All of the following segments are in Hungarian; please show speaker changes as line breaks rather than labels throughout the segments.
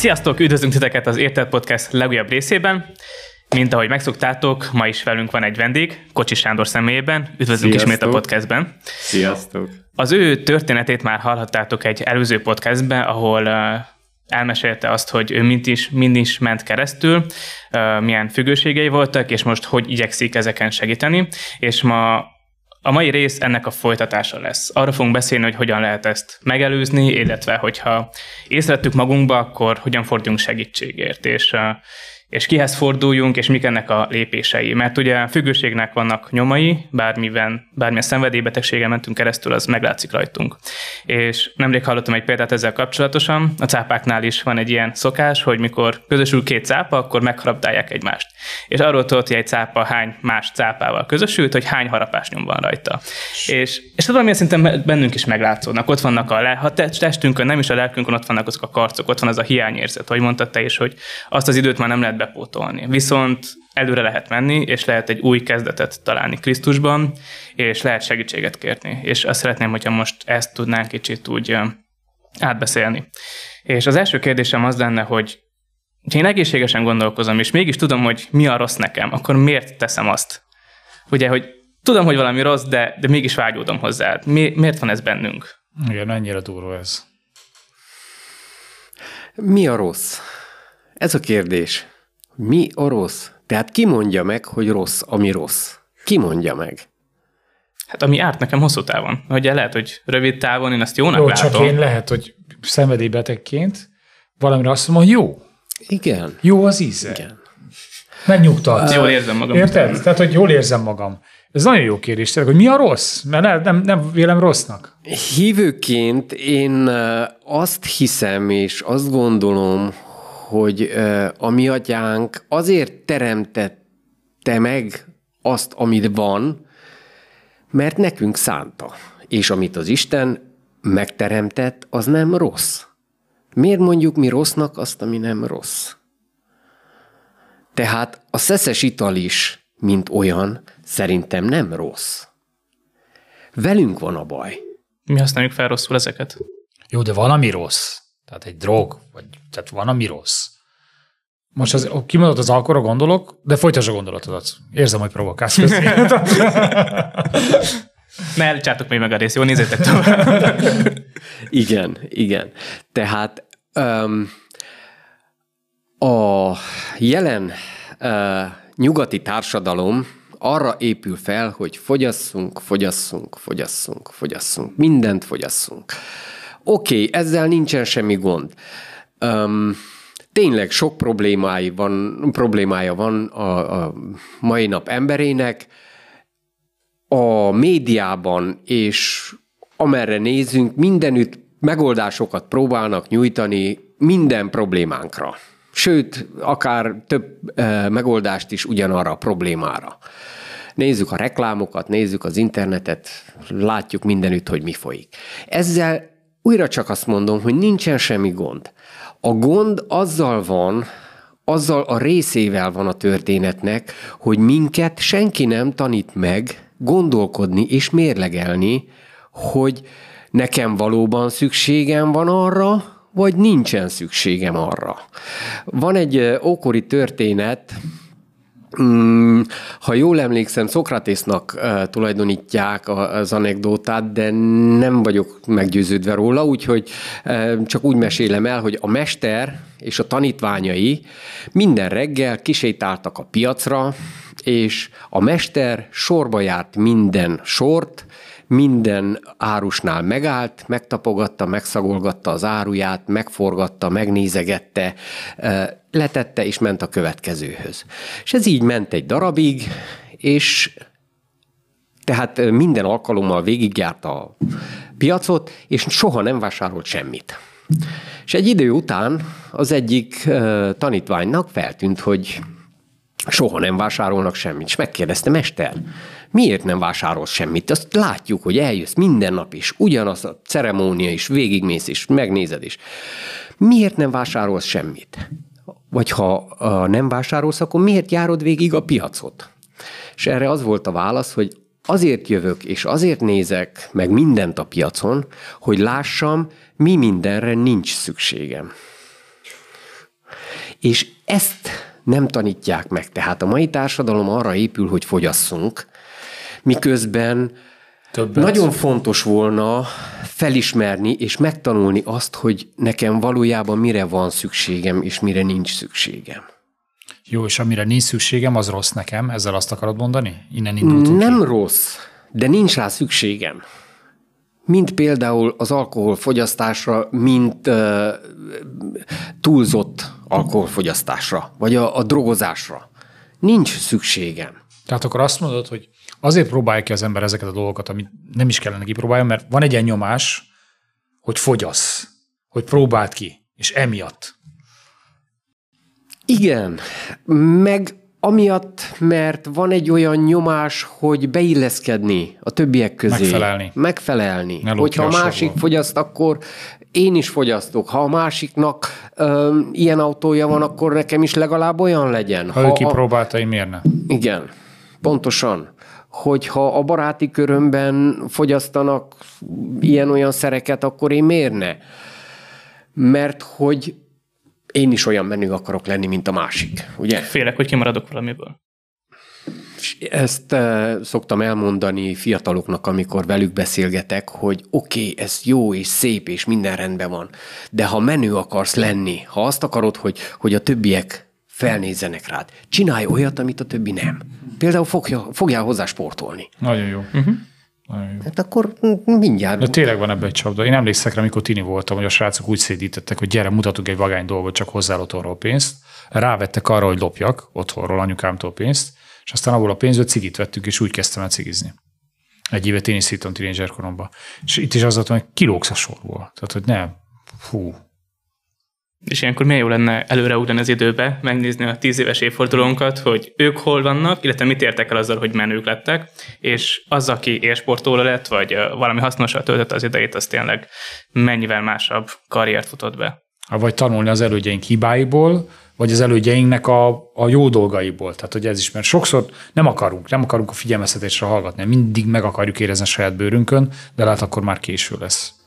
Sziasztok, üdvözlünk titeket az Érted Podcast legújabb részében. Mint ahogy megszoktátok, ma is velünk van egy vendég, Kocsi Sándor személyében. Üdvözlünk
Sziasztok.
ismét a podcastben.
Sziasztok!
Az ő történetét már hallhattátok egy előző podcastben, ahol elmesélte azt, hogy ő mind is, mind is ment keresztül, milyen függőségei voltak, és most hogy igyekszik ezeken segíteni. És ma a mai rész ennek a folytatása lesz. Arra fogunk beszélni, hogy hogyan lehet ezt megelőzni, illetve hogyha észrevettük magunkba, akkor hogyan forduljunk segítségért, és, és kihez forduljunk, és mik ennek a lépései. Mert ugye függőségnek vannak nyomai, bármiben, bármilyen szenvedélybetegségen mentünk keresztül, az meglátszik rajtunk. És nemrég hallottam egy példát ezzel kapcsolatosan, a cápáknál is van egy ilyen szokás, hogy mikor közösül két cápa, akkor megharapdálják egymást. És arról tudod, hogy egy cápa hány más cápával közösült, hogy hány harapásnyom van rajta. És, és valamilyen szinten bennünk is meglátszódnak. Ott vannak a, le, ha te- testünkön, nem is a lelkünkön, ott vannak azok a karcok, ott van az a hiányérzet, hogy mondtad te is, hogy azt az időt már nem lehet bepótolni. Viszont előre lehet menni, és lehet egy új kezdetet találni Krisztusban, és lehet segítséget kérni. És azt szeretném, hogyha most ezt tudnánk kicsit úgy átbeszélni. És az első kérdésem az lenne, hogy ha én egészségesen gondolkozom, és mégis tudom, hogy mi a rossz nekem, akkor miért teszem azt? Ugye, hogy tudom, hogy valami rossz, de, de mégis vágyódom hozzá. Mi, miért van ez bennünk?
Igen, ennyire durva ez.
Mi a rossz? Ez a kérdés. Mi a rossz? Tehát ki mondja meg, hogy rossz, ami rossz? Ki mondja meg?
Hát ami árt nekem hosszú távon. Ugye lehet, hogy rövid távon én azt jónak
Jó,
látom.
csak én lehet, hogy szenvedélybetegként valamire azt mondom, hogy jó.
Igen.
Jó az íze.
Igen.
Megnyugtat.
Jól érzem magam.
Érted? Tehát, hogy jól érzem magam. Ez nagyon jó kérdés, tényleg, hogy mi a rossz? Mert nem, nem, nem vélem rossznak.
Hívőként én azt hiszem, és azt gondolom, hogy ö, a mi atyánk azért teremtette meg azt, amit van, mert nekünk szánta. És amit az Isten megteremtett, az nem rossz. Miért mondjuk mi rossznak azt, ami nem rossz? Tehát a szeszes ital is, mint olyan, szerintem nem rossz. Velünk van a baj.
Mi használjuk fel rosszul ezeket?
Jó, de van, ami rossz. Tehát egy drog, vagy tehát van, ami rossz. Most az, kimondott az alkorra gondolok, de folytasd a gondolatodat. Érzem, hogy provokálsz.
Ne elcsátok még meg a részt, jó, nézzétek tovább.
Igen, igen. Tehát um, a jelen uh, nyugati társadalom arra épül fel, hogy fogyasszunk, fogyasszunk, fogyasszunk, fogyasszunk, mindent fogyasszunk. Oké, okay, ezzel nincsen semmi gond. Um, tényleg sok problémái van, problémája van a, a mai nap emberének, a médiában és amerre nézünk, mindenütt megoldásokat próbálnak nyújtani minden problémánkra. Sőt, akár több e, megoldást is ugyanarra a problémára. Nézzük a reklámokat, nézzük az internetet, látjuk mindenütt, hogy mi folyik. Ezzel újra csak azt mondom, hogy nincsen semmi gond. A gond azzal van, azzal a részével van a történetnek, hogy minket senki nem tanít meg gondolkodni és mérlegelni, hogy nekem valóban szükségem van arra, vagy nincsen szükségem arra. Van egy ókori történet, Mm, ha jól emlékszem, Szokratésznak uh, minden árusnál megállt, megtapogatta, megszagolgatta az áruját, megforgatta, megnézegette, letette és ment a következőhöz. És ez így ment egy darabig, és tehát eh, minden alkalommal végigjárta a piacot, és soha nem vásárolt semmit. És egy idő után az egyik tanítványnak feltűnt, hogy soha nem vásárolnak semmit. És megkérdezte, mester, miért nem vásárolsz semmit? Azt látjuk, hogy eljössz minden nap is, ugyanaz a ceremónia is, végigmész is, megnézed is. Miért nem vásárolsz semmit? Vagy ha nem vásárolsz, akkor miért járod végig a piacot? És erre az volt a válasz, hogy azért jövök, és azért nézek meg mindent a piacon, hogy lássam, mi mindenre nincs szükségem. És ezt nem tanítják meg. Tehát a mai társadalom arra épül, hogy fogyasszunk, miközben
Többet.
nagyon fontos volna felismerni és megtanulni azt, hogy nekem valójában mire van szükségem, és mire nincs szükségem.
Jó, és amire nincs szükségem, az rossz nekem, ezzel azt akarod mondani? Innen indultunk
Nem
ki.
rossz, de nincs rá szükségem. Mint például az alkoholfogyasztásra, mint uh, túlzott alkoholfogyasztásra, vagy a, a drogozásra. Nincs szükségem.
Tehát akkor azt mondod, hogy azért próbálja ki az ember ezeket a dolgokat, amit nem is kellene kipróbálja, mert van egy ilyen nyomás, hogy fogyasz, hogy próbáld ki, és emiatt.
Igen, meg amiatt, mert van egy olyan nyomás, hogy beilleszkedni a többiek közé.
Megfelelni.
Megfelelni.
Ne
Hogyha a másik
sorból.
fogyaszt, akkor én is fogyasztok. Ha a másiknak ö, ilyen autója van, akkor nekem is legalább olyan legyen.
Ha ő
a,
kipróbálta, én miért ne?
igen, pontosan. Hogyha a baráti körömben fogyasztanak ilyen-olyan szereket, akkor én miért ne? Mert hogy én is olyan menő akarok lenni, mint a másik, ugye?
Félek, hogy kimaradok valamiből.
Ezt uh, szoktam elmondani fiataloknak, amikor velük beszélgetek, hogy oké, okay, ez jó és szép és minden rendben van, de ha menő akarsz lenni, ha azt akarod, hogy, hogy a többiek felnézzenek rád, csinálj olyat, amit a többi nem. Például fogja, fogjál hozzá sportolni.
Nagyon jó. Uh-huh. Nagyon jó.
Hát akkor mindjárt...
De tényleg van ebben egy csapda. Én emlékszek rá, amikor tini voltam, hogy a srácok úgy szédítettek, hogy gyere, mutatunk egy vagány dolgot, csak hozzá otthonról pénzt. Rávettek arra, hogy lopjak otthonról anyukámtól pénzt, és aztán abból a pénzből cigit vettük, és úgy kezdtem el cigizni. Egy éve teniszítom tínédzser koromban. És itt is az volt, hogy kilógsz a sorból. Tehát, hogy nem. Fú.
És ilyenkor milyen jó lenne előreugrani az időbe, megnézni a tíz éves évfordulónkat, hogy ők hol vannak, illetve mit értek el azzal, hogy menők lettek, és az, aki élsportoló lett, vagy valami hasznosra töltött az idejét, az tényleg mennyivel másabb karriert futott be.
Vagy tanulni az elődjeink hibáiból, vagy az elődjeinknek a, a jó dolgaiból. Tehát, hogy ez is, mert sokszor nem akarunk, nem akarunk a figyelmeztetésre hallgatni, mindig meg akarjuk érezni a saját bőrünkön, de lehet akkor már késő lesz.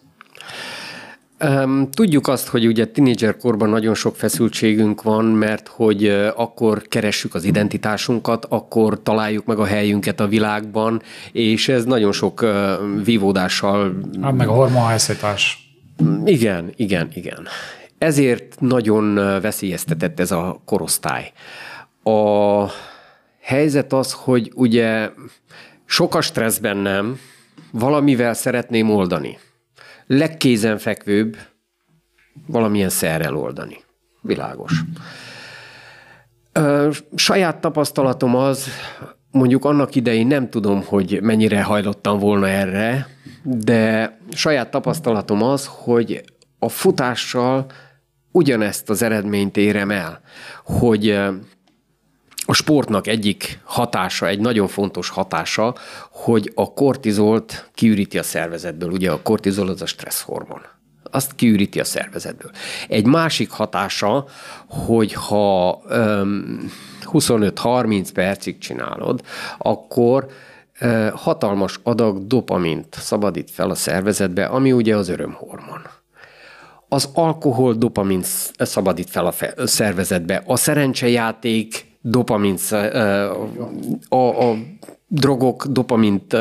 Tudjuk azt, hogy ugye tínédzser korban nagyon sok feszültségünk van, mert hogy akkor keressük az identitásunkat, akkor találjuk meg a helyünket a világban, és ez nagyon sok vívódással
Hát meg a hormonhelyszítás.
igen, igen, igen. Ezért nagyon veszélyeztetett ez a korosztály. A helyzet az, hogy ugye sok a stressz bennem, valamivel szeretném oldani. Legkézenfekvőbb valamilyen szerrel oldani. Világos. Saját tapasztalatom az, mondjuk annak idején nem tudom, hogy mennyire hajlottam volna erre, de saját tapasztalatom az, hogy a futással ugyanezt az eredményt érem el, hogy a sportnak egyik hatása, egy nagyon fontos hatása, hogy a kortizolt kiüríti a szervezetből. Ugye a kortizol az a stresszhormon. Azt kiüríti a szervezetből. Egy másik hatása, hogy ha öm, 25-30 percig csinálod, akkor hatalmas adag dopamint szabadít fel a szervezetbe, ami ugye az örömhormon az alkohol dopamint szabadít fel a fe- a szervezetbe, a szerencsejáték ö, a, a drogok dopamint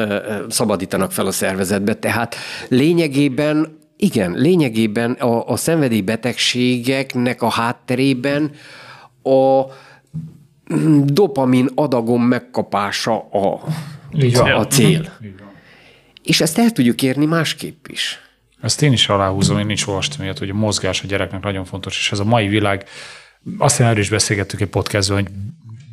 szabadítanak fel a szervezetbe, tehát lényegében igen, lényegében a, a szenvedélybetegségeknek a hátterében a mm, dopamin adagon megkapása a,
Így van.
a, a cél.
Így van.
És ezt el tudjuk érni másképp is.
Ezt én is aláhúzom, én is olvastam ilyet, hogy a mozgás a gyereknek nagyon fontos, és ez a mai világ, azt erről is beszélgettük egy podcastban, hogy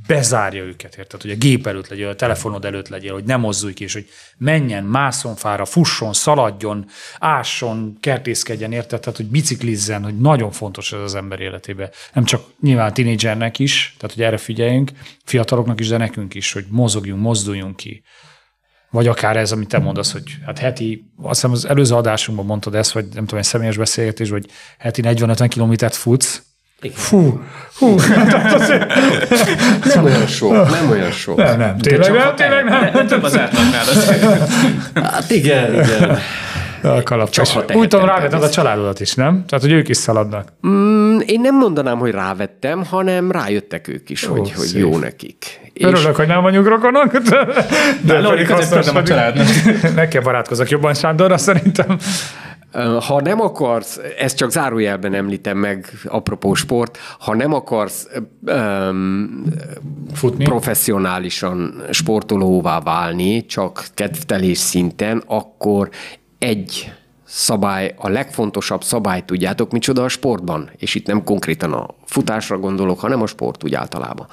bezárja őket, érted? Hogy a gép előtt legyél, a telefonod előtt legyél, hogy nem mozdulj ki, és hogy menjen, mászon fára, fusson, szaladjon, ásson, kertészkedjen, érted? Tehát, hogy biciklizzen, hogy nagyon fontos ez az ember életébe. Nem csak nyilván tinédzsernek is, tehát, hogy erre figyeljünk, fiataloknak is, de nekünk is, hogy mozogjunk, mozduljunk ki. Vagy akár ez, amit te mondasz, hogy hát heti, azt hiszem az előző adásunkban mondtad ezt, vagy nem tudom, egy személyes beszélgetés, hogy heti 40-50 kilométert futsz. Fú, hú,
Nem olyan sok, nem olyan sok.
nem, nem, tényleg nem, tényleg nem.
De, de több az átlagnál.
Hát igen, igen.
A kalapos. Úgy tudom, rávetted a családodat is, nem? Tehát, hogy ők is szaladnak.
Mm, én nem mondanám, hogy rávettem, hanem rájöttek ők is, Ó, hogy, hogy jó nekik.
Örülök, és... hogy nem vagyunk rokonok, de, de Lóri, hasznos, a családnak. Ne kell barátkozok jobban Sándorra szerintem.
Ha nem akarsz, ezt csak zárójelben említem meg, apropó sport, ha nem akarsz um, Futni? professzionálisan sportolóvá válni, csak kedvtelés szinten, akkor egy szabály, a legfontosabb szabály, tudjátok, micsoda a sportban, és itt nem konkrétan a futásra gondolok, hanem a sport úgy általában.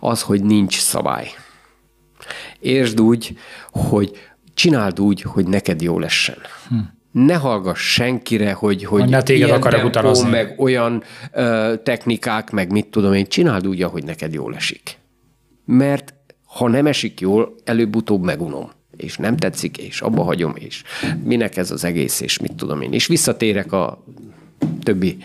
Az, hogy nincs szabály. Értsd úgy, hogy csináld úgy, hogy neked jó lessen. Hm ne hallgass senkire, hogy, hogy
ne téged ilyen tempó, utalazni.
meg olyan ö, technikák, meg mit tudom én, csináld úgy, ahogy neked jól esik. Mert ha nem esik jól, előbb-utóbb megunom és nem tetszik, és abba hagyom, és minek ez az egész, és mit tudom én. És visszatérek a többi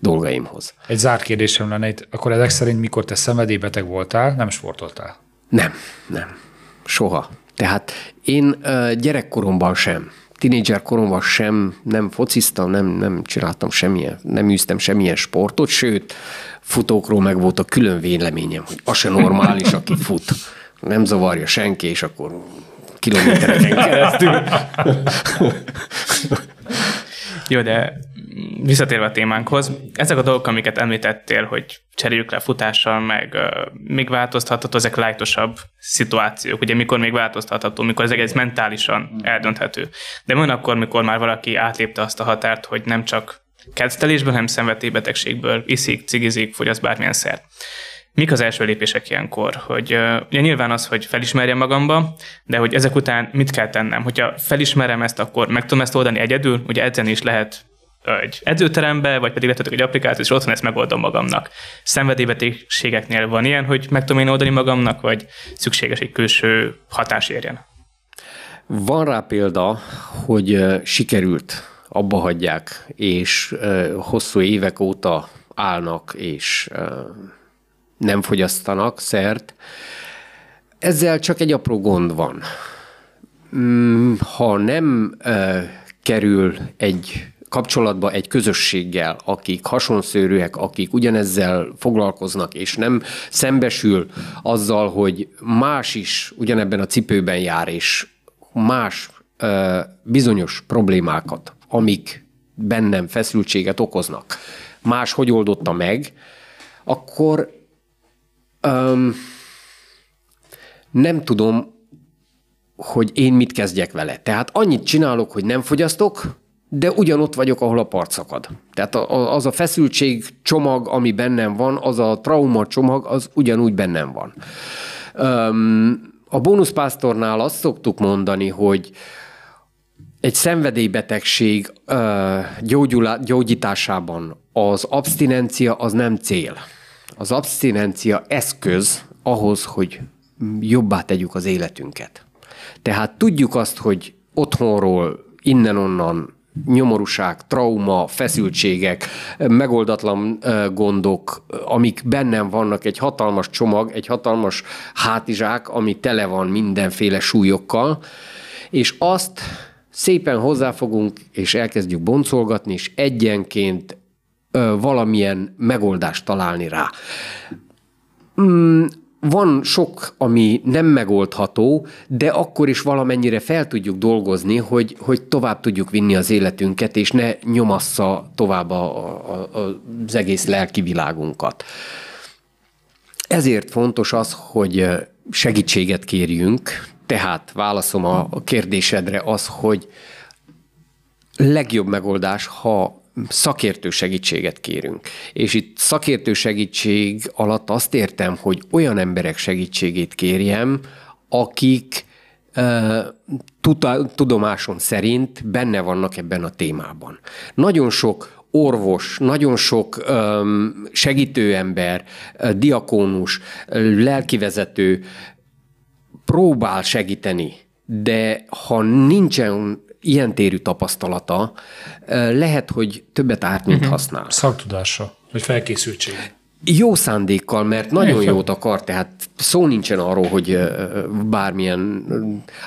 dolgaimhoz.
Egy zárt kérdésem lenne itt, akkor ezek szerint mikor te szenvedélybeteg voltál, nem sportoltál?
Nem, nem. Soha. Tehát én gyerekkoromban sem tinédzser koromban sem nem fociztam, nem, nem csináltam semmilyen, nem űztem semmilyen sportot, sőt, futókról meg volt a külön véleményem, hogy az se normális, aki fut. Nem zavarja senki, és akkor kilométereken keresztül.
Jó, de visszatérve a témánkhoz, ezek a dolgok, amiket említettél, hogy cseréljük le futással, meg uh, még változtatható, ezek lájtosabb szituációk, ugye mikor még változtatható, mikor ez egész mentálisan eldönthető. De van akkor, mikor már valaki átlépte azt a határt, hogy nem csak kezdtelésből, hanem szenvedélybetegségből iszik, cigizik, fogyaszt bármilyen szert. Mik az első lépések ilyenkor? Hogy ugye nyilván az, hogy felismerjem magamba, de hogy ezek után mit kell tennem? Hogyha felismerem ezt, akkor meg tudom ezt oldani egyedül, ugye edzeni is lehet egy edzőterembe, vagy pedig vetetek egy applikációt, és otthon ezt megoldom magamnak. Szenvedélybetegségeknél van ilyen, hogy meg tudom én oldani magamnak, vagy szükséges egy külső hatás érjen?
Van rá példa, hogy sikerült, abba hagyják, és hosszú évek óta állnak, és nem fogyasztanak szert. Ezzel csak egy apró gond van. Mm, ha nem kerül egy kapcsolatba egy közösséggel, akik hasonszőrűek, akik ugyanezzel foglalkoznak, és nem szembesül azzal, hogy más is ugyanebben a cipőben jár, és más ö, bizonyos problémákat, amik bennem feszültséget okoznak, más hogy oldotta meg, akkor öm, nem tudom, hogy én mit kezdjek vele. Tehát annyit csinálok, hogy nem fogyasztok, de ugyanott vagyok, ahol a part szakad. Tehát az a feszültség csomag, ami bennem van, az a trauma csomag, az ugyanúgy bennem van. A bónuszpásztornál azt szoktuk mondani, hogy egy szenvedélybetegség gyógyításában az abstinencia az nem cél. Az abstinencia eszköz ahhoz, hogy jobbá tegyük az életünket. Tehát tudjuk azt, hogy otthonról, innen-onnan nyomorúság, trauma, feszültségek, megoldatlan gondok, amik bennem vannak, egy hatalmas csomag, egy hatalmas hátizsák, ami tele van mindenféle súlyokkal, és azt szépen hozzáfogunk, és elkezdjük boncolgatni, és egyenként valamilyen megoldást találni rá. Mm, van sok, ami nem megoldható, de akkor is valamennyire fel tudjuk dolgozni, hogy, hogy tovább tudjuk vinni az életünket, és ne nyomassza tovább a, a, az egész lelki világunkat. Ezért fontos az, hogy segítséget kérjünk, tehát válaszom a kérdésedre az, hogy legjobb megoldás, ha szakértő segítséget kérünk. És itt szakértő segítség alatt azt értem, hogy olyan emberek segítségét kérjem, akik tudomásom szerint benne vannak ebben a témában. Nagyon sok orvos, nagyon sok segítőember, diakónus, lelkivezető próbál segíteni, de ha nincsen ilyen térű tapasztalata, lehet, hogy többet árt, mint uh-huh. használ.
Szaktudása, vagy felkészültség.
Jó szándékkal, mert nagyon Én jót akar, tehát szó nincsen arról, hogy bármilyen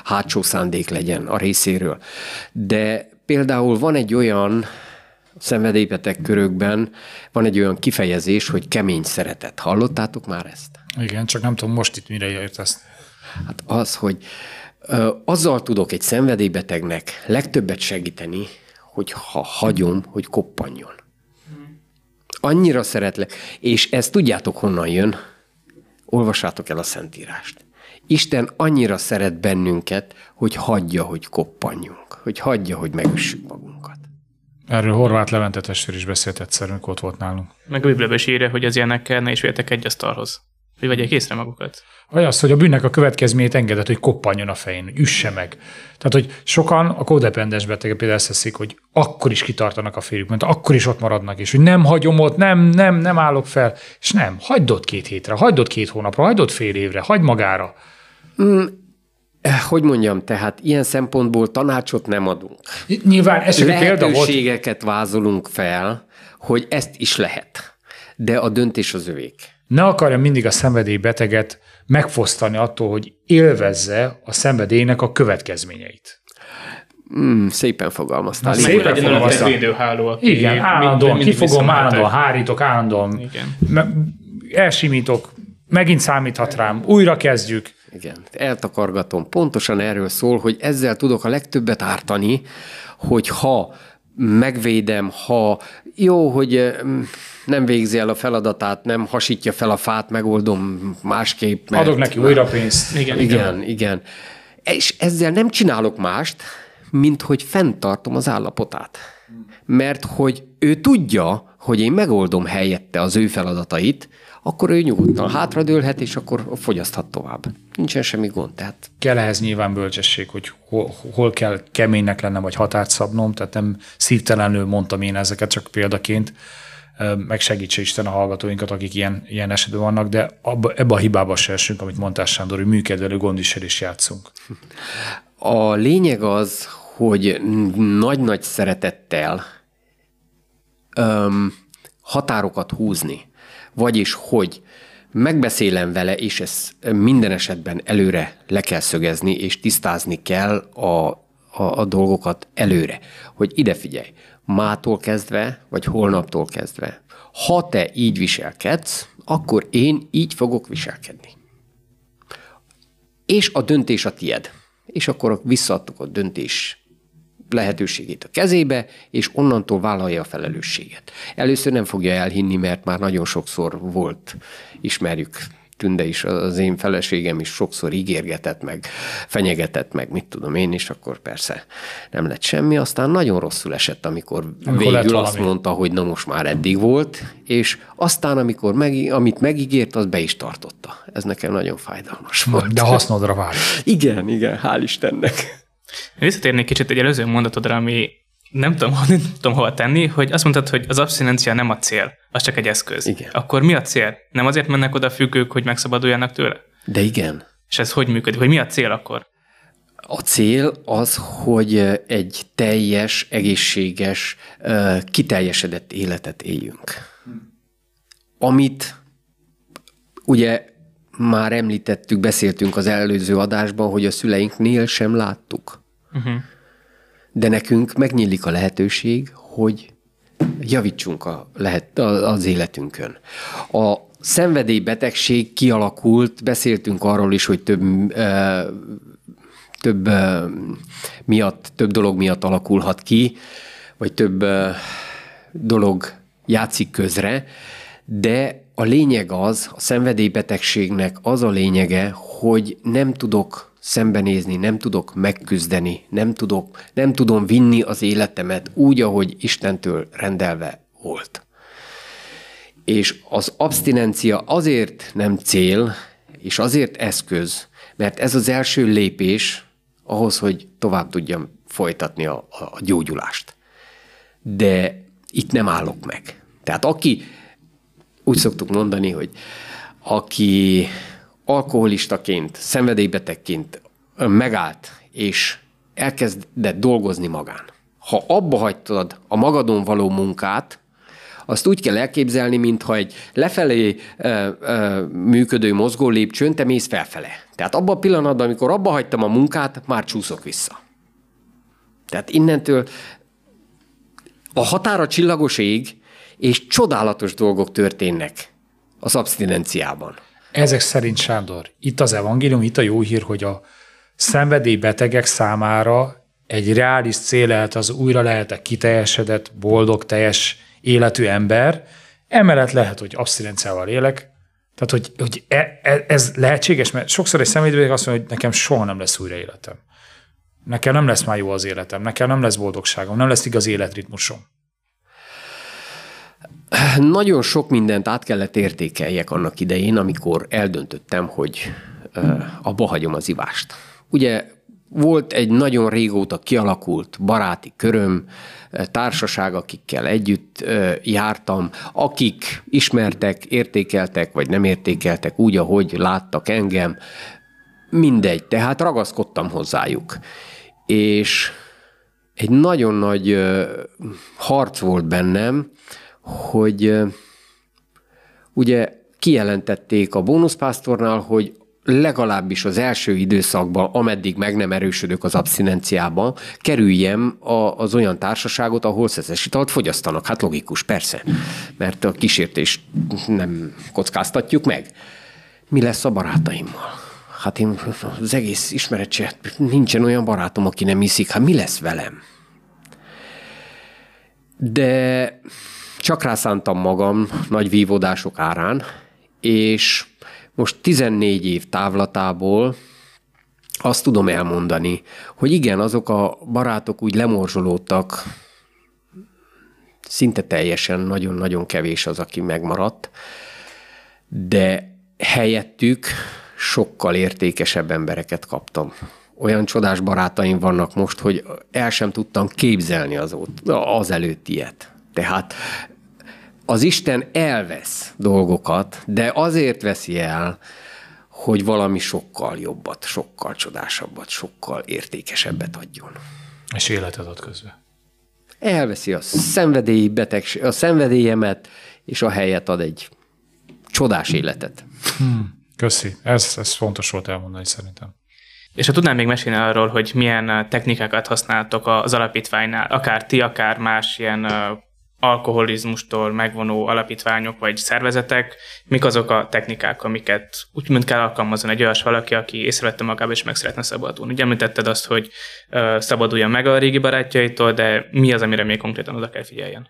hátsó szándék legyen a részéről. De Például van egy olyan szenvedélybeteg körökben, van egy olyan kifejezés, hogy kemény szeretet. Hallottátok már ezt?
Igen, csak nem tudom most itt mire értesz.
Hát az, hogy azzal tudok egy szenvedélybetegnek legtöbbet segíteni, hogy ha hagyom, hogy koppanjon. Annyira szeretlek. És ezt tudjátok honnan jön? Olvassátok el a Szentírást. Isten annyira szeret bennünket, hogy hagyja, hogy koppanjunk, hogy hagyja, hogy megüssük magunkat.
Erről Horváth Levente testvér is beszélt egyszer, amikor ott volt nálunk.
Meg a Bibliában is írja, hogy az ilyenekkel ne is véltek egy asztalhoz. Hogy vegyék észre magukat.
Vagy az, hogy a bűnnek a következményét engedett, hogy koppanjon a fején, üsse meg. Tehát, hogy sokan a kódependens betegek például ezt hogy akkor is kitartanak a férjük, mert akkor is ott maradnak, és hogy nem hagyom ott, nem, nem, nem állok fel. És nem, hagyd ott két hétre, hagyd ott két hónapra, hagyd ott fél évre, hagyd magára.
Eh, Hogy mondjam, tehát ilyen szempontból tanácsot nem adunk.
Nyilván ez egy példa volt.
Vázolunk fel, hogy ezt is lehet. De a döntés az övék.
Ne akarja mindig a szenvedélybeteget megfosztani attól, hogy élvezze a szenvedélynek a következményeit.
Mm, szépen fogalmaztál.
Na,
Igen.
szépen fogalmazta.
védőháló, aki
Igen,
mind-
állandóan
mindig
kifogom, állandóan hárítok, állandóan
Igen.
me- elsimítok, megint számíthat rám, újra kezdjük.
Igen, eltakargatom. Pontosan erről szól, hogy ezzel tudok a legtöbbet ártani, hogy ha megvédem, ha jó, hogy nem végzi el a feladatát, nem hasítja fel a fát, megoldom másképp. Mert
Adok neki újra pénzt.
Igen, igen.
Igen, igen. És ezzel nem csinálok mást, mint hogy fenntartom az állapotát. Mert hogy ő tudja, hogy én megoldom helyette az ő feladatait, akkor ő nyugodtan hátradőlhet, és akkor fogyaszthat tovább. Nincsen semmi gond. Tehát
Kell ehhez nyilván bölcsesség, hogy hol, hol kell keménynek lennem, vagy határt szabnom, tehát nem szívtelenül mondtam én ezeket, csak példaként, meg segítse Isten a hallgatóinkat, akik ilyen, ilyen esetben vannak, de abba, ebbe a hibába se esünk, amit mondtál Sándor, hogy műkedvelő gondviselés játszunk.
a lényeg az, hogy nagy-nagy szeretettel öm, határokat húzni. Vagyis, hogy megbeszélem vele, és ezt minden esetben előre le kell szögezni, és tisztázni kell a, a, a dolgokat előre. Hogy ide figyelj, mától kezdve, vagy holnaptól kezdve, ha te így viselkedsz, akkor én így fogok viselkedni. És a döntés a tied. És akkor visszaadtuk a döntés lehetőségét a kezébe, és onnantól vállalja a felelősséget. Először nem fogja elhinni, mert már nagyon sokszor volt, ismerjük, Tünde is, az én feleségem is sokszor ígérgetett meg, fenyegetett meg, mit tudom én, és akkor persze nem lett semmi. Aztán nagyon rosszul esett, amikor,
Amikor
végül azt mondta, hogy na most már eddig volt, és aztán, amikor meg, amit megígért, az be is tartotta. Ez nekem nagyon fájdalmas volt.
De hasznodra vált.
Igen, igen, hál' Istennek.
Visszatérnék kicsit egy előző mondatodra, ami nem tudom, nem tudom hova tenni, hogy azt mondtad, hogy az abszinencia nem a cél, az csak egy eszköz.
Igen.
Akkor mi a cél? Nem azért mennek oda függők, hogy megszabaduljanak tőle?
De igen,
És ez hogy működik? Hogy mi a cél akkor?
A cél az, hogy egy teljes, egészséges, kiteljesedett életet éljünk. Amit ugye már említettük, beszéltünk az előző adásban, hogy a szüleinknél sem láttuk.
Uh-huh.
De nekünk megnyílik a lehetőség, hogy javítsunk a lehet, az életünkön. A szenvedélybetegség kialakult, beszéltünk arról is, hogy több, ö, több ö, miatt, több dolog miatt alakulhat ki, vagy több ö, dolog játszik közre, de a lényeg az, a szenvedélybetegségnek az a lényege, hogy nem tudok szembenézni, nem tudok megküzdeni, nem, tudok, nem tudom vinni az életemet úgy, ahogy Istentől rendelve volt. És az abstinencia azért nem cél, és azért eszköz, mert ez az első lépés ahhoz, hogy tovább tudjam folytatni a, a, a gyógyulást. De itt nem állok meg. Tehát aki, úgy szoktuk mondani, hogy aki alkoholistaként, szenvedélybetegként megállt, és elkezdett dolgozni magán. Ha abba hagytad a magadon való munkát, azt úgy kell elképzelni, mintha egy lefelé ö, ö, működő mozgó lépcsőn te mész felfele. Tehát abban a pillanatban, amikor abba hagytam a munkát, már csúszok vissza. Tehát innentől A határa csillagos ég, és csodálatos dolgok történnek az abstinenciában.
Ezek szerint, Sándor, itt az evangélium, itt a jó hír, hogy a szenvedélybetegek számára egy reális cél lehet az újra lehetek kiteljesedett, boldog, teljes életű ember, emellett lehet, hogy abszinenciával élek, tehát, hogy, hogy e, e, ez lehetséges, mert sokszor egy szenvedélybeteg azt mondja, hogy nekem soha nem lesz újra életem. Nekem nem lesz már jó az életem, nekem nem lesz boldogságom, nem lesz igaz életritmusom.
Nagyon sok mindent át kellett értékeljek annak idején, amikor eldöntöttem, hogy abba hagyom az ivást. Ugye volt egy nagyon régóta kialakult baráti köröm, társaság, akikkel együtt jártam, akik ismertek, értékeltek, vagy nem értékeltek úgy, ahogy láttak engem, mindegy, tehát ragaszkodtam hozzájuk. És egy nagyon nagy harc volt bennem, hogy ugye kijelentették a bónuszpásztornál, hogy legalábbis az első időszakban, ameddig meg nem erősödök az abszinenciában, kerüljem a, az olyan társaságot, ahol szeszes italt fogyasztanak. Hát logikus, persze, mert a kísértést nem kockáztatjuk meg. Mi lesz a barátaimmal? Hát én az egész ismeretség, nincsen olyan barátom, aki nem iszik, hát mi lesz velem? De csak rászántam magam nagy vívódások árán, és most 14 év távlatából azt tudom elmondani, hogy igen, azok a barátok úgy lemorzsolódtak, szinte teljesen nagyon-nagyon kevés az, aki megmaradt, de helyettük sokkal értékesebb embereket kaptam. Olyan csodás barátaim vannak most, hogy el sem tudtam képzelni az, az előtt ilyet. Tehát az Isten elvesz dolgokat, de azért veszi el, hogy valami sokkal jobbat, sokkal csodásabbat, sokkal értékesebbet adjon.
És életet ad közben.
Elveszi a szenvedélyi betegség, a szenvedélyemet, és a helyet ad egy csodás életet.
Hmm, köszi. Ez, ez fontos volt elmondani szerintem.
És ha tudnám még mesélni arról, hogy milyen technikákat használtok az alapítványnál, akár ti, akár más ilyen alkoholizmustól megvonó alapítványok vagy szervezetek, mik azok a technikák, amiket úgymond kell alkalmazni egy olyas valaki, aki észrevette magába és meg szeretne szabadulni. Ugye említetted azt, hogy szabaduljon meg a régi barátjaitól, de mi az, amire még konkrétan oda kell figyeljen?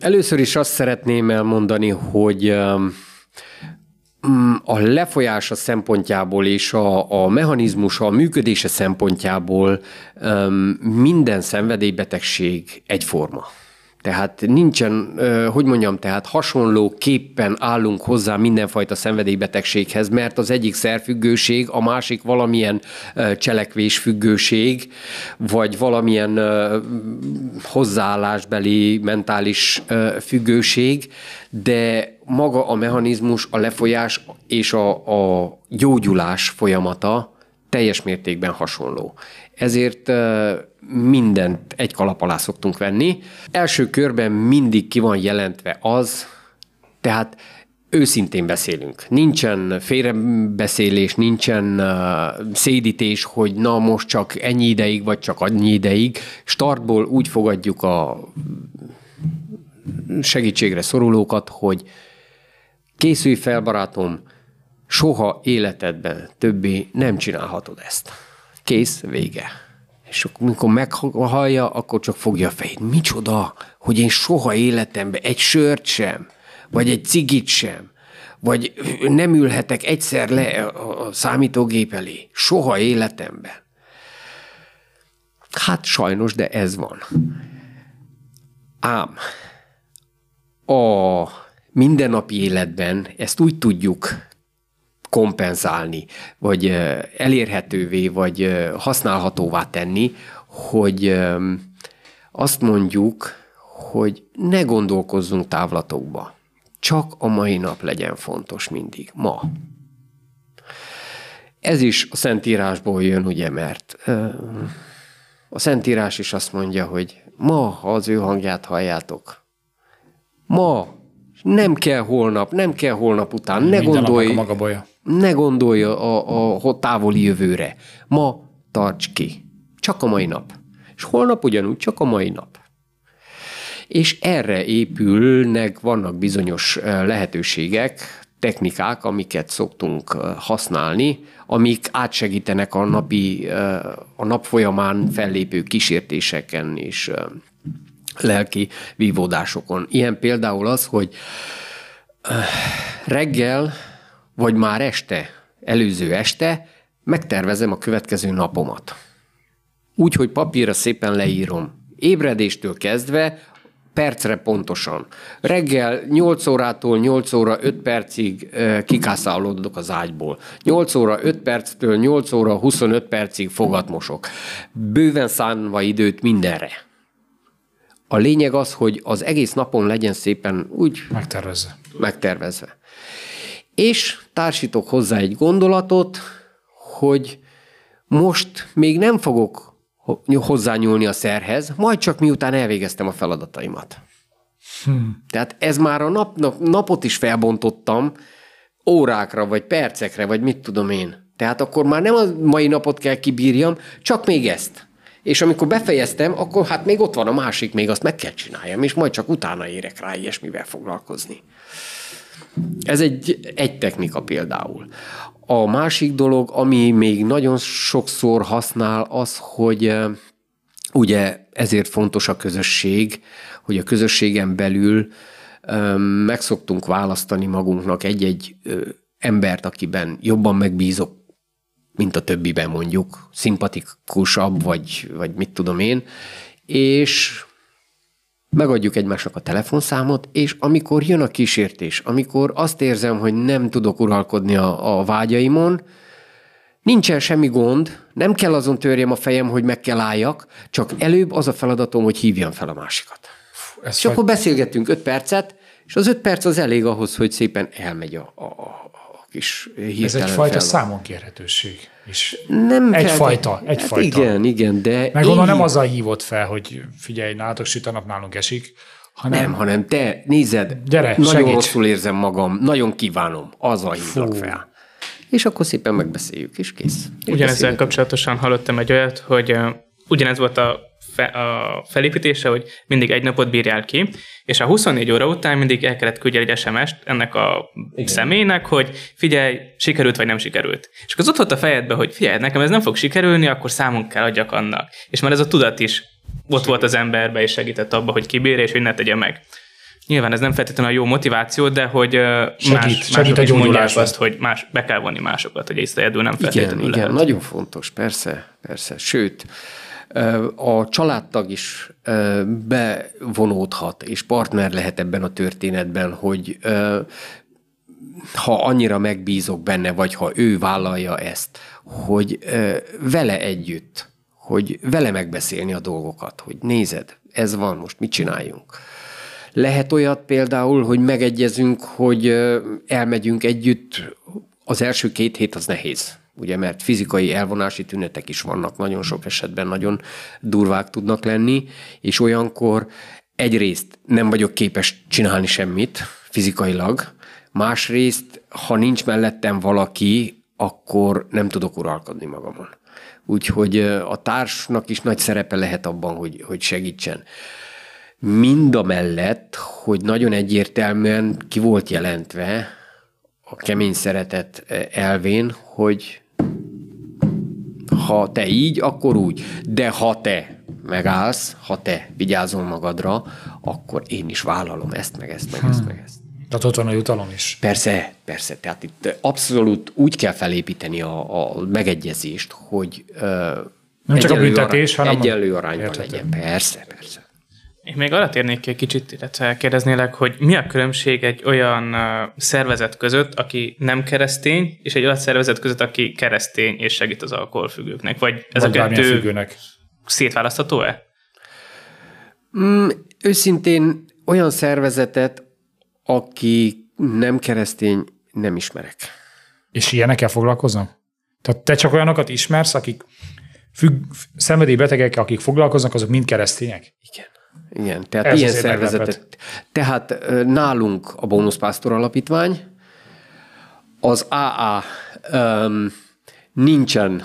Először is azt szeretném elmondani, hogy um, a lefolyása szempontjából és a, a mechanizmusa, a működése szempontjából minden szenvedélybetegség egyforma. Tehát nincsen, hogy mondjam, tehát hasonló képpen állunk hozzá mindenfajta szenvedélybetegséghez, mert az egyik szerfüggőség, a másik valamilyen cselekvésfüggőség, vagy valamilyen hozzáállásbeli mentális függőség, de maga a mechanizmus, a lefolyás és a, a gyógyulás folyamata teljes mértékben hasonló. Ezért mindent egy kalap alá szoktunk venni. Első körben mindig ki van jelentve az, tehát őszintén beszélünk. Nincsen félrebeszélés, nincsen uh, szédítés, hogy na most csak ennyi ideig, vagy csak annyi ideig. Startból úgy fogadjuk a segítségre szorulókat, hogy készülj fel, barátom, soha életedben többé nem csinálhatod ezt. Kész, vége. És amikor meghallja, akkor csak fogja a fejét. Micsoda, hogy én soha életemben egy sört sem, vagy egy cigit sem, vagy nem ülhetek egyszer le a számítógép elé. Soha életemben. Hát sajnos, de ez van. Ám a mindennapi életben ezt úgy tudjuk kompenzálni, vagy elérhetővé, vagy használhatóvá tenni, hogy azt mondjuk, hogy ne gondolkozzunk távlatokba. Csak a mai nap legyen fontos mindig. Ma. Ez is a Szentírásból jön, ugye, mert a Szentírás is azt mondja, hogy ma, ha az ő hangját halljátok, ma, nem kell holnap, nem kell holnap után, ne gondolj.
A maga baja
ne gondolj a, a távoli jövőre. Ma tarts ki. Csak a mai nap. És holnap ugyanúgy csak a mai nap. és erre épülnek, vannak bizonyos lehetőségek, technikák, amiket szoktunk használni, amik átsegítenek a napi, a nap folyamán fellépő kísértéseken és lelki vívódásokon. Ilyen például az, hogy reggel, vagy már este, előző este megtervezem a következő napomat. Úgy, hogy papírra szépen leírom. Ébredéstől kezdve percre pontosan. Reggel 8 órától 8 óra 5 percig kikászálódok az ágyból. 8 óra 5 perctől 8 óra 25 percig fogatmosok. Bőven szánva időt mindenre. A lényeg az, hogy az egész napon legyen szépen úgy
megtervezve.
megtervezve. És társítok hozzá egy gondolatot, hogy most még nem fogok hozzányúlni a szerhez, majd csak miután elvégeztem a feladataimat. Hmm. Tehát ez már a nap, nap, napot is felbontottam órákra, vagy percekre, vagy mit tudom én. Tehát akkor már nem a mai napot kell kibírjam, csak még ezt. És amikor befejeztem, akkor hát még ott van a másik, még azt meg kell csináljam, és majd csak utána érek rá ilyesmivel foglalkozni. Ez egy, egy technika például. A másik dolog, ami még nagyon sokszor használ, az, hogy ugye ezért fontos a közösség, hogy a közösségen belül meg szoktunk választani magunknak egy-egy embert, akiben jobban megbízok, mint a többiben mondjuk, szimpatikusabb, vagy, vagy mit tudom én, és megadjuk egymásnak a telefonszámot, és amikor jön a kísértés, amikor azt érzem, hogy nem tudok uralkodni a, a vágyaimon, nincsen semmi gond, nem kell azon törjem a fejem, hogy meg kell álljak, csak előbb az a feladatom, hogy hívjam fel a másikat. Ez és vagy... akkor beszélgettünk öt percet, és az öt perc az elég ahhoz, hogy szépen elmegy a, a, a kis hirtelen
Ez egyfajta számon kérhetőség. És
nem
egyfajta, egyfajta.
Hát igen, igen, de...
Meg én... nem azzal hívott fel, hogy figyelj, nálatok süt a nap, nálunk esik,
hanem... Nem, hanem te nézed, Gyere, nagyon segíts. rosszul érzem magam, nagyon kívánom, azzal hívlak Fú. fel. És akkor szépen megbeszéljük, és kész.
Ugyanezzel kapcsolatosan hallottam egy olyat, hogy uh, ugyanez volt a fe, a felépítése, hogy mindig egy napot bírjál ki, és a 24 óra után mindig el kellett küldjel egy SMS-t ennek a Igen. személynek, hogy figyelj, sikerült vagy nem sikerült. És akkor az ott volt a fejedbe, hogy figyelj, nekem ez nem fog sikerülni, akkor számunk kell adjak annak. És már ez a tudat is ott volt az emberbe, és segített abba, hogy kibírja, és hogy ne tegye meg. Nyilván ez nem feltétlenül a jó motiváció, de hogy segít, más, segít mások is mondják azt, hogy más, be kell vonni másokat, hogy észre nem feltétlenül
igen, lehet. Igen, nagyon fontos, persze, persze. Sőt, a családtag is bevonódhat, és partner lehet ebben a történetben, hogy ha annyira megbízok benne, vagy ha ő vállalja ezt, hogy vele együtt, hogy vele megbeszélni a dolgokat, hogy nézed, ez van, most mit csináljunk. Lehet olyat például, hogy megegyezünk, hogy elmegyünk együtt, az első két hét az nehéz ugye mert fizikai elvonási tünetek is vannak, nagyon sok esetben nagyon durvák tudnak lenni, és olyankor egyrészt nem vagyok képes csinálni semmit fizikailag, másrészt, ha nincs mellettem valaki, akkor nem tudok uralkodni magamon. Úgyhogy a társnak is nagy szerepe lehet abban, hogy, hogy segítsen. Mind a mellett, hogy nagyon egyértelműen ki volt jelentve a kemény szeretet elvén, hogy ha te így, akkor úgy. De ha te megállsz, ha te vigyázol magadra, akkor én is vállalom ezt, meg ezt, meg hmm. ezt, meg ezt.
Tehát ott van a jutalom is.
Persze, persze. Tehát itt abszolút úgy kell felépíteni a, a megegyezést, hogy
nem csak a büntetés,
arány, hanem egyenlő arányban legyen. Persze, persze.
Én még arra térnék ki egy kicsit, illetve kérdeznélek, hogy mi a különbség egy olyan szervezet között, aki nem keresztény, és egy olyan szervezet között, aki keresztény és segít az alkoholfüggőknek? Vagy ez Vagy a kettő függőnek. szétválasztható-e?
Mm, őszintén olyan szervezetet, aki nem keresztény, nem ismerek.
És ilyenekkel foglalkoznak? Tehát te csak olyanokat ismersz, akik függ, szenvedélybetegek, akik foglalkoznak, azok mind keresztények?
Igen. Igen, tehát Ez ilyen szervezetet. Tehát nálunk a Bónuszpásztor Alapítvány, az AA um, nincsen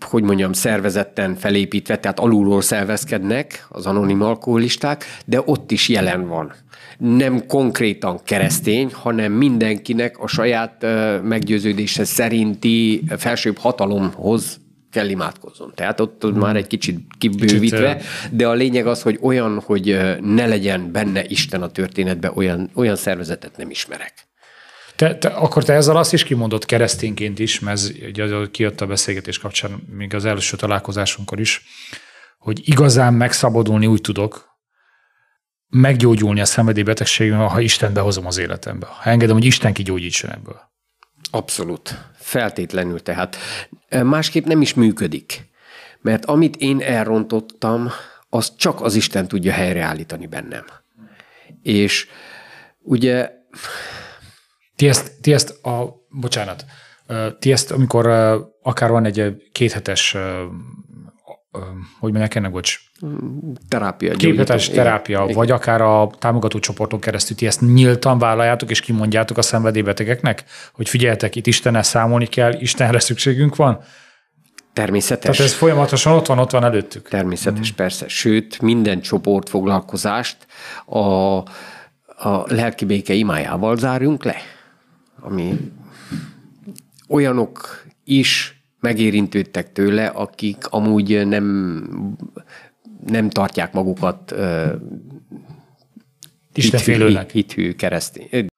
hogy mondjam, szervezetten felépítve, tehát alulról szervezkednek az anonim alkoholisták, de ott is jelen van. Nem konkrétan keresztény, hanem mindenkinek a saját meggyőződése szerinti felsőbb hatalomhoz kell imádkozzon. Tehát ott hmm. már egy kicsit kibővítve, kicsit, de a lényeg az, hogy olyan, hogy ne legyen benne Isten a történetben, olyan, olyan szervezetet nem ismerek.
Te, te, akkor te ezzel azt is kimondott keresztényként is, mert ez ugye, kijött a beszélgetés kapcsán, még az első találkozásunkkor is, hogy igazán megszabadulni úgy tudok, meggyógyulni a szenvedélybetegségben, ha Isten behozom az életembe. Ha engedem, hogy Isten kigyógyítson ebből.
Abszolút. Feltétlenül tehát. Másképp nem is működik. Mert amit én elrontottam, az csak az Isten tudja helyreállítani bennem. És ugye...
Ti ezt, ti ezt a... Bocsánat. Ti ezt, amikor akár van egy kéthetes hogy mondják ennek, bocs?
Terápia.
Képletes terápia, igen. vagy akár a támogató csoporton keresztül ti ezt nyíltan vállaljátok, és kimondjátok a szenvedélybetegeknek, hogy figyeltek, itt Istennel számolni kell, Istenre szükségünk van?
Természetes.
Tehát ez folyamatosan ott van, ott van előttük.
Természetes, mm. persze. Sőt, minden csoport foglalkozást a, a lelki béke imájával zárjunk le, ami olyanok is megérintődtek tőle, akik amúgy nem, nem tartják magukat
Istenfélőnek.
Hithű keresztény.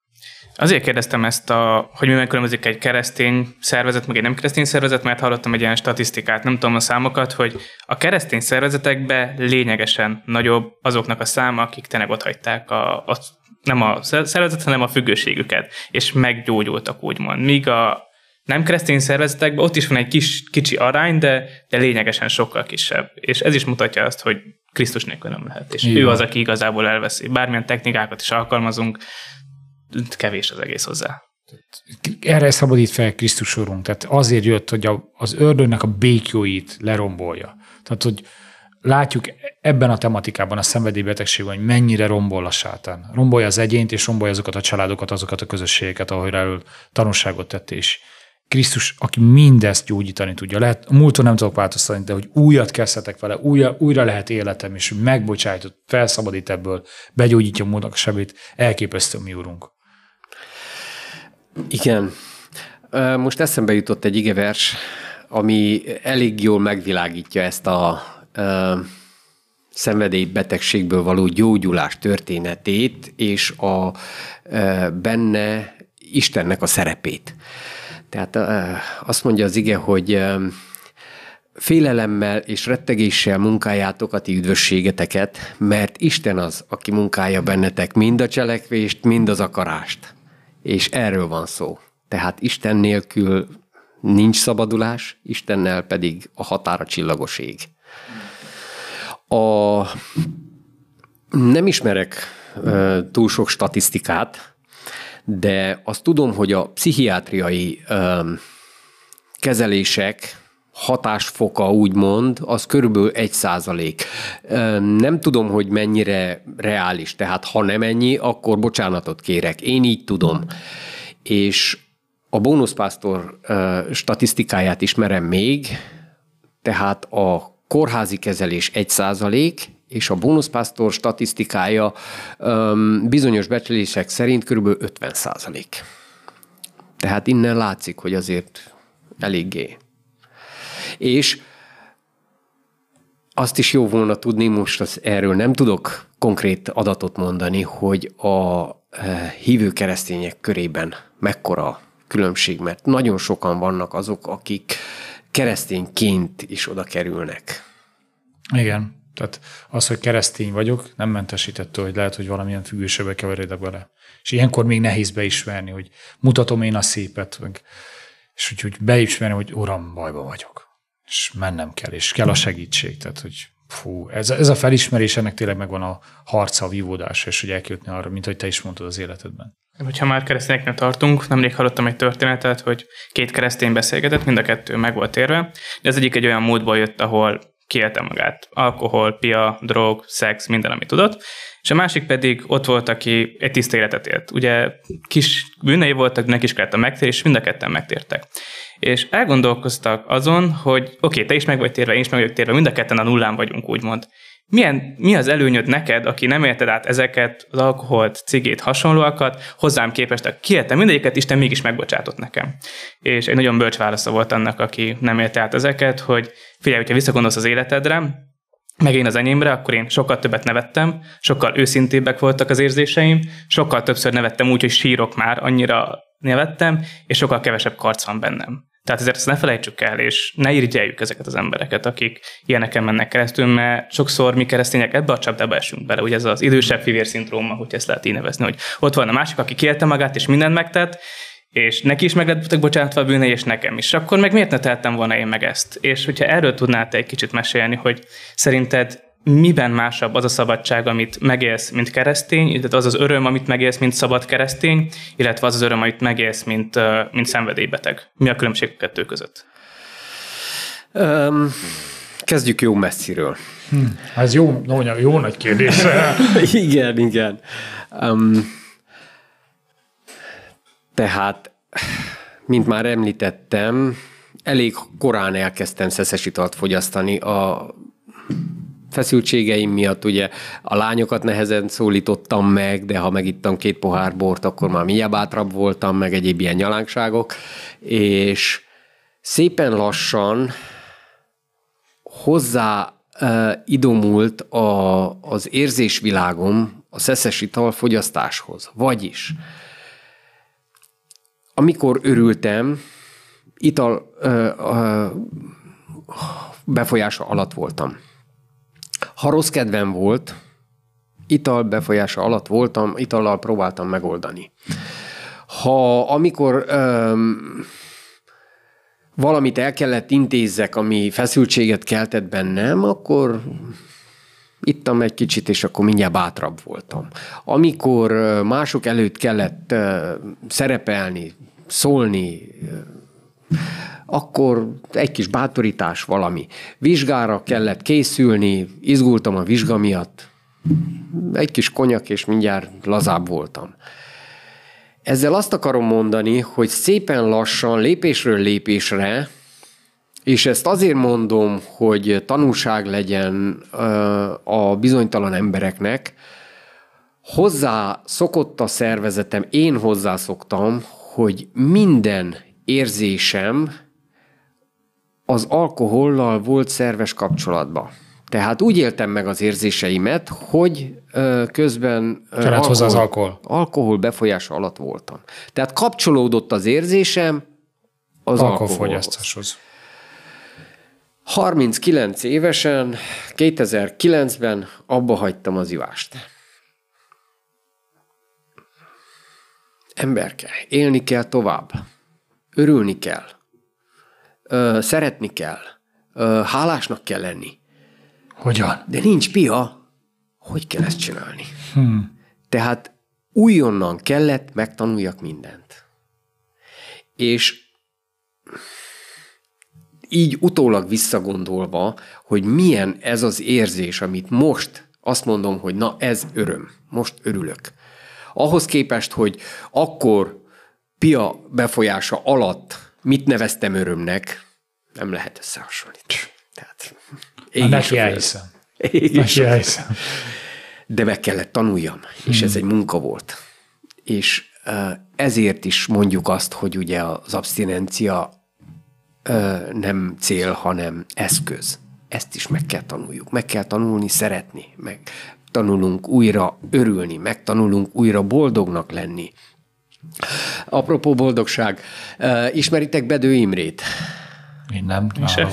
Azért kérdeztem ezt, a, hogy mi megkülönbözik egy keresztény szervezet, meg egy nem keresztény szervezet, mert hallottam egy ilyen statisztikát, nem tudom a számokat, hogy a keresztény szervezetekben lényegesen nagyobb azoknak a száma, akik tényleg ott hagyták a, a nem a szervezet, hanem a függőségüket, és meggyógyultak úgymond. Míg a nem keresztény szervezetekben ott is van egy kis, kicsi arány, de, de lényegesen sokkal kisebb. És ez is mutatja azt, hogy Krisztus nélkül nem lehet. És Igen. ő az, aki igazából elveszi. Bármilyen technikákat is alkalmazunk, kevés az egész hozzá.
Erre szabadít fel Krisztus Urunk. Tehát azért jött, hogy a, az ördögnek a békjóit lerombolja. Tehát, hogy látjuk ebben a tematikában, a szenvedélybetegségben, hogy mennyire rombol a sátán. Rombolja az egyént, és rombolja azokat a családokat, azokat a közösségeket, ahol erről tanulságot tett, és Krisztus, aki mindezt gyógyítani tudja. Lehet, a múlton nem tudok változtatni, de hogy újat kezdhetek vele, újra, újra lehet életem, és megbocsájtott, felszabadít ebből, begyógyítja a módnak sebét, elképesztő mi úrunk.
Igen. Most eszembe jutott egy igevers, ami elég jól megvilágítja ezt a szenvedélybetegségből való gyógyulás történetét, és a benne Istennek a szerepét. Tehát azt mondja az ige, hogy félelemmel és rettegéssel munkáljátok a ti üdvösségeteket, mert Isten az, aki munkálja bennetek mind a cselekvést, mind az akarást. És erről van szó. Tehát Isten nélkül nincs szabadulás, Istennel pedig a határa csillagos. A, nem ismerek túl sok statisztikát, de azt tudom, hogy a pszichiátriai um, kezelések hatásfoka úgymond, az körülbelül egy százalék. Nem tudom, hogy mennyire reális, tehát ha nem ennyi, akkor bocsánatot kérek. Én így tudom. És a bónuszpásztor statisztikáját ismerem még, tehát a kórházi kezelés egy százalék, és a bónuszpásztor statisztikája um, bizonyos becslések szerint kb. 50 százalék. Tehát innen látszik, hogy azért eléggé. És azt is jó volna tudni, most az, erről nem tudok konkrét adatot mondani, hogy a hívő keresztények körében mekkora különbség, mert nagyon sokan vannak azok, akik keresztényként is oda kerülnek.
Igen. Tehát az, hogy keresztény vagyok, nem mentesítettől, hogy lehet, hogy valamilyen függőségbe keveredek bele. És ilyenkor még nehéz beismerni, hogy mutatom én a szépet, meg, és úgy, hogy beismerni, hogy uram, bajba vagyok. És mennem kell, és kell a segítség. Tehát, hogy fú, ez, ez a felismerés, ennek tényleg megvan a harca, a vívódása, és hogy elkötni arra, mint hogy te is mondtad az életedben.
Hogyha már keresztényeknek tartunk, nemrég hallottam egy történetet, hogy két keresztény beszélgetett, mind a kettő meg volt érve, de az egyik egy olyan módból jött, ahol kiélte magát. Alkohol, pia, drog, szex, minden, amit tudott. És a másik pedig ott volt, aki egy tiszta életet élt. Ugye kis bűnei voltak, neki is kellett a megtérés, és mind a ketten megtértek. És elgondolkoztak azon, hogy oké, okay, te is meg vagy térve, én is meg vagyok térve, mind a ketten a nullán vagyunk, úgymond. Milyen, mi az előnyöd neked, aki nem érted át ezeket, az alkoholt, cigét, hasonlóakat, hozzám képest, aki kiérte mindegyiket, Isten mégis megbocsátott nekem. És egy nagyon bölcs válasza volt annak, aki nem érte át ezeket, hogy figyelj, hogyha visszagondolsz az életedre, meg én az enyémre, akkor én sokkal többet nevettem, sokkal őszintébbek voltak az érzéseim, sokkal többször nevettem úgy, hogy sírok már, annyira nevettem, és sokkal kevesebb karc van bennem. Tehát ezért ezt ne felejtsük el, és ne irigyeljük ezeket az embereket, akik ilyeneken mennek keresztül, mert sokszor mi keresztények ebbe a csapdába esünk bele, ugye ez az idősebb fivér szindróma, hogy ezt lehet így nevezni, hogy ott van a másik, aki kielte magát, és mindent megtett, és neki is meg lettek bocsánatva a bűnei, és nekem is. Akkor meg miért ne tehettem volna én meg ezt? És hogyha erről tudnál te egy kicsit mesélni, hogy szerinted miben másabb az a szabadság, amit megélsz, mint keresztény, illetve az az öröm, amit megélsz, mint szabad keresztény, illetve az az öröm, amit megélsz, mint, mint szenvedélybeteg. Mi a különbség a kettő között?
Um, kezdjük jó messziről.
Hm, ez jó, jó, jó nagy kérdés.
igen, igen. Um, tehát, mint már említettem, elég korán elkezdtem szeszes italt fogyasztani. A feszültségeim miatt ugye a lányokat nehezen szólítottam meg, de ha megittam két pohár bort, akkor már milyen bátrabb voltam, meg egyéb ilyen nyalánkságok, és szépen lassan hozzá uh, idomult a, az érzésvilágom a szeszes ital fogyasztáshoz. Vagyis, amikor örültem, ital uh, uh, befolyása alatt voltam. Ha rossz kedvem volt, ital befolyása alatt voltam, itallal próbáltam megoldani. Ha amikor öm, valamit el kellett intézzek, ami feszültséget keltett bennem, akkor ittam egy kicsit, és akkor mindjárt bátrabb voltam. Amikor mások előtt kellett szerepelni, szólni, akkor egy kis bátorítás valami. Vizsgára kellett készülni, izgultam a vizsga miatt, egy kis konyak, és mindjárt lazább voltam. Ezzel azt akarom mondani, hogy szépen lassan, lépésről lépésre, és ezt azért mondom, hogy tanulság legyen a bizonytalan embereknek, hozzá szokott a szervezetem, én hozzászoktam, hogy minden érzésem az alkohollal volt szerves kapcsolatban. Tehát úgy éltem meg az érzéseimet, hogy ö, közben
alkohol, hozzá az alkohol.
alkohol befolyása alatt voltam. Tehát kapcsolódott az érzésem az alkoholfogyasztáshoz. 39 évesen, 2009-ben abba hagytam az ivást. Emberke, élni kell tovább. Örülni kell ö, szeretni kell, ö, hálásnak kell lenni.
Hogyan?
De nincs pia, hogy kell ezt csinálni? Hmm. Tehát újonnan kellett megtanuljak mindent. És így utólag visszagondolva, hogy milyen ez az érzés, amit most azt mondom, hogy na ez öröm, most örülök. Ahhoz képest, hogy akkor pia befolyása alatt mit neveztem örömnek, nem lehet összehasonlítani. Tehát,
én neki elhiszem. Neki elhiszem.
De meg kellett tanuljam, és hmm. ez egy munka volt. És ezért is mondjuk azt, hogy ugye az abstinencia nem cél, hanem eszköz. Ezt is meg kell tanuljuk. Meg kell tanulni szeretni, meg tanulunk újra örülni, megtanulunk újra boldognak lenni, Apropó boldogság, ismeritek Bedő Imrét?
Én nem.
Se.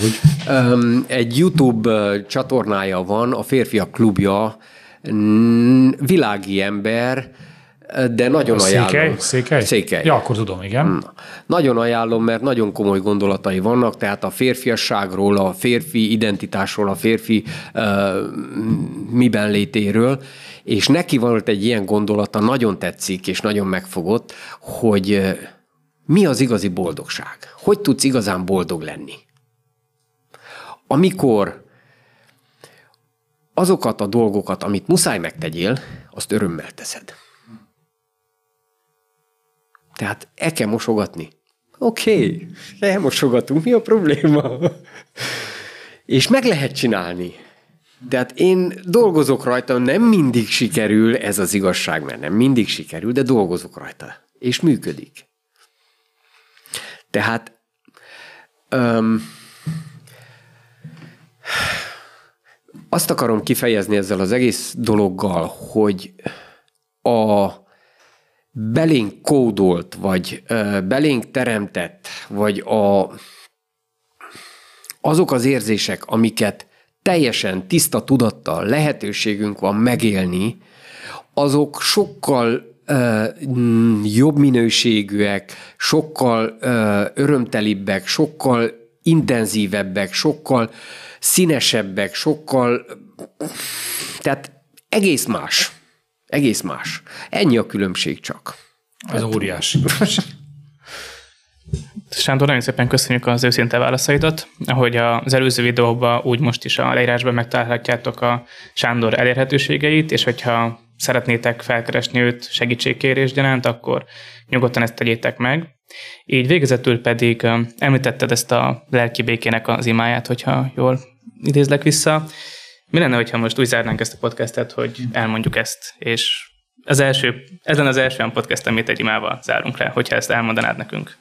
Egy YouTube csatornája van, a Férfiak Klubja, világi ember, de nagyon a ajánlom.
Székely? Székely?
Székely.
Ja, akkor tudom, igen. Na,
nagyon ajánlom, mert nagyon komoly gondolatai vannak, tehát a férfiasságról, a férfi identitásról, a férfi uh, miben létéről, és neki volt egy ilyen gondolata, nagyon tetszik, és nagyon megfogott, hogy mi az igazi boldogság? Hogy tudsz igazán boldog lenni? Amikor azokat a dolgokat, amit muszáj megtegyél, azt örömmel teszed. Tehát el kell mosogatni. Oké, okay, elmosogatunk, mi a probléma? És meg lehet csinálni. Tehát én dolgozok rajta, nem mindig sikerül, ez az igazság, mert nem mindig sikerül, de dolgozok rajta. És működik. Tehát öm, azt akarom kifejezni ezzel az egész dologgal, hogy a belénk kódolt, vagy belénk teremtett, vagy a, azok az érzések, amiket teljesen tiszta tudattal lehetőségünk van megélni, azok sokkal ö, jobb minőségűek, sokkal ö, örömtelibbek, sokkal intenzívebbek, sokkal színesebbek, sokkal... Tehát egész más. Egész más. Ennyi a különbség csak.
Ez óriási.
Sándor, nagyon szépen köszönjük az őszinte válaszaidat. Ahogy az előző videóban, úgy most is a leírásban megtalálhatjátok a Sándor elérhetőségeit, és hogyha szeretnétek felkeresni őt segítségkérés gyanánt, akkor nyugodtan ezt tegyétek meg. Így végezetül pedig említetted ezt a lelki békének az imáját, hogyha jól idézlek vissza. Mi lenne, hogyha most úgy zárnánk ezt a podcastet, hogy elmondjuk ezt, és az első, ez lenne az első olyan podcast, amit egy imával zárunk le, hogyha ezt elmondanád nekünk.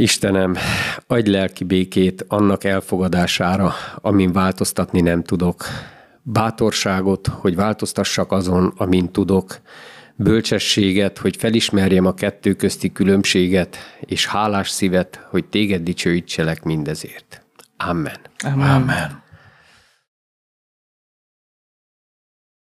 Istenem, adj lelki békét annak elfogadására, amin változtatni nem tudok. Bátorságot, hogy változtassak azon, amin tudok. Bölcsességet, hogy felismerjem a kettő közti különbséget, és hálás szívet, hogy téged dicsőítselek mindezért. Amen.
Amen. Amen.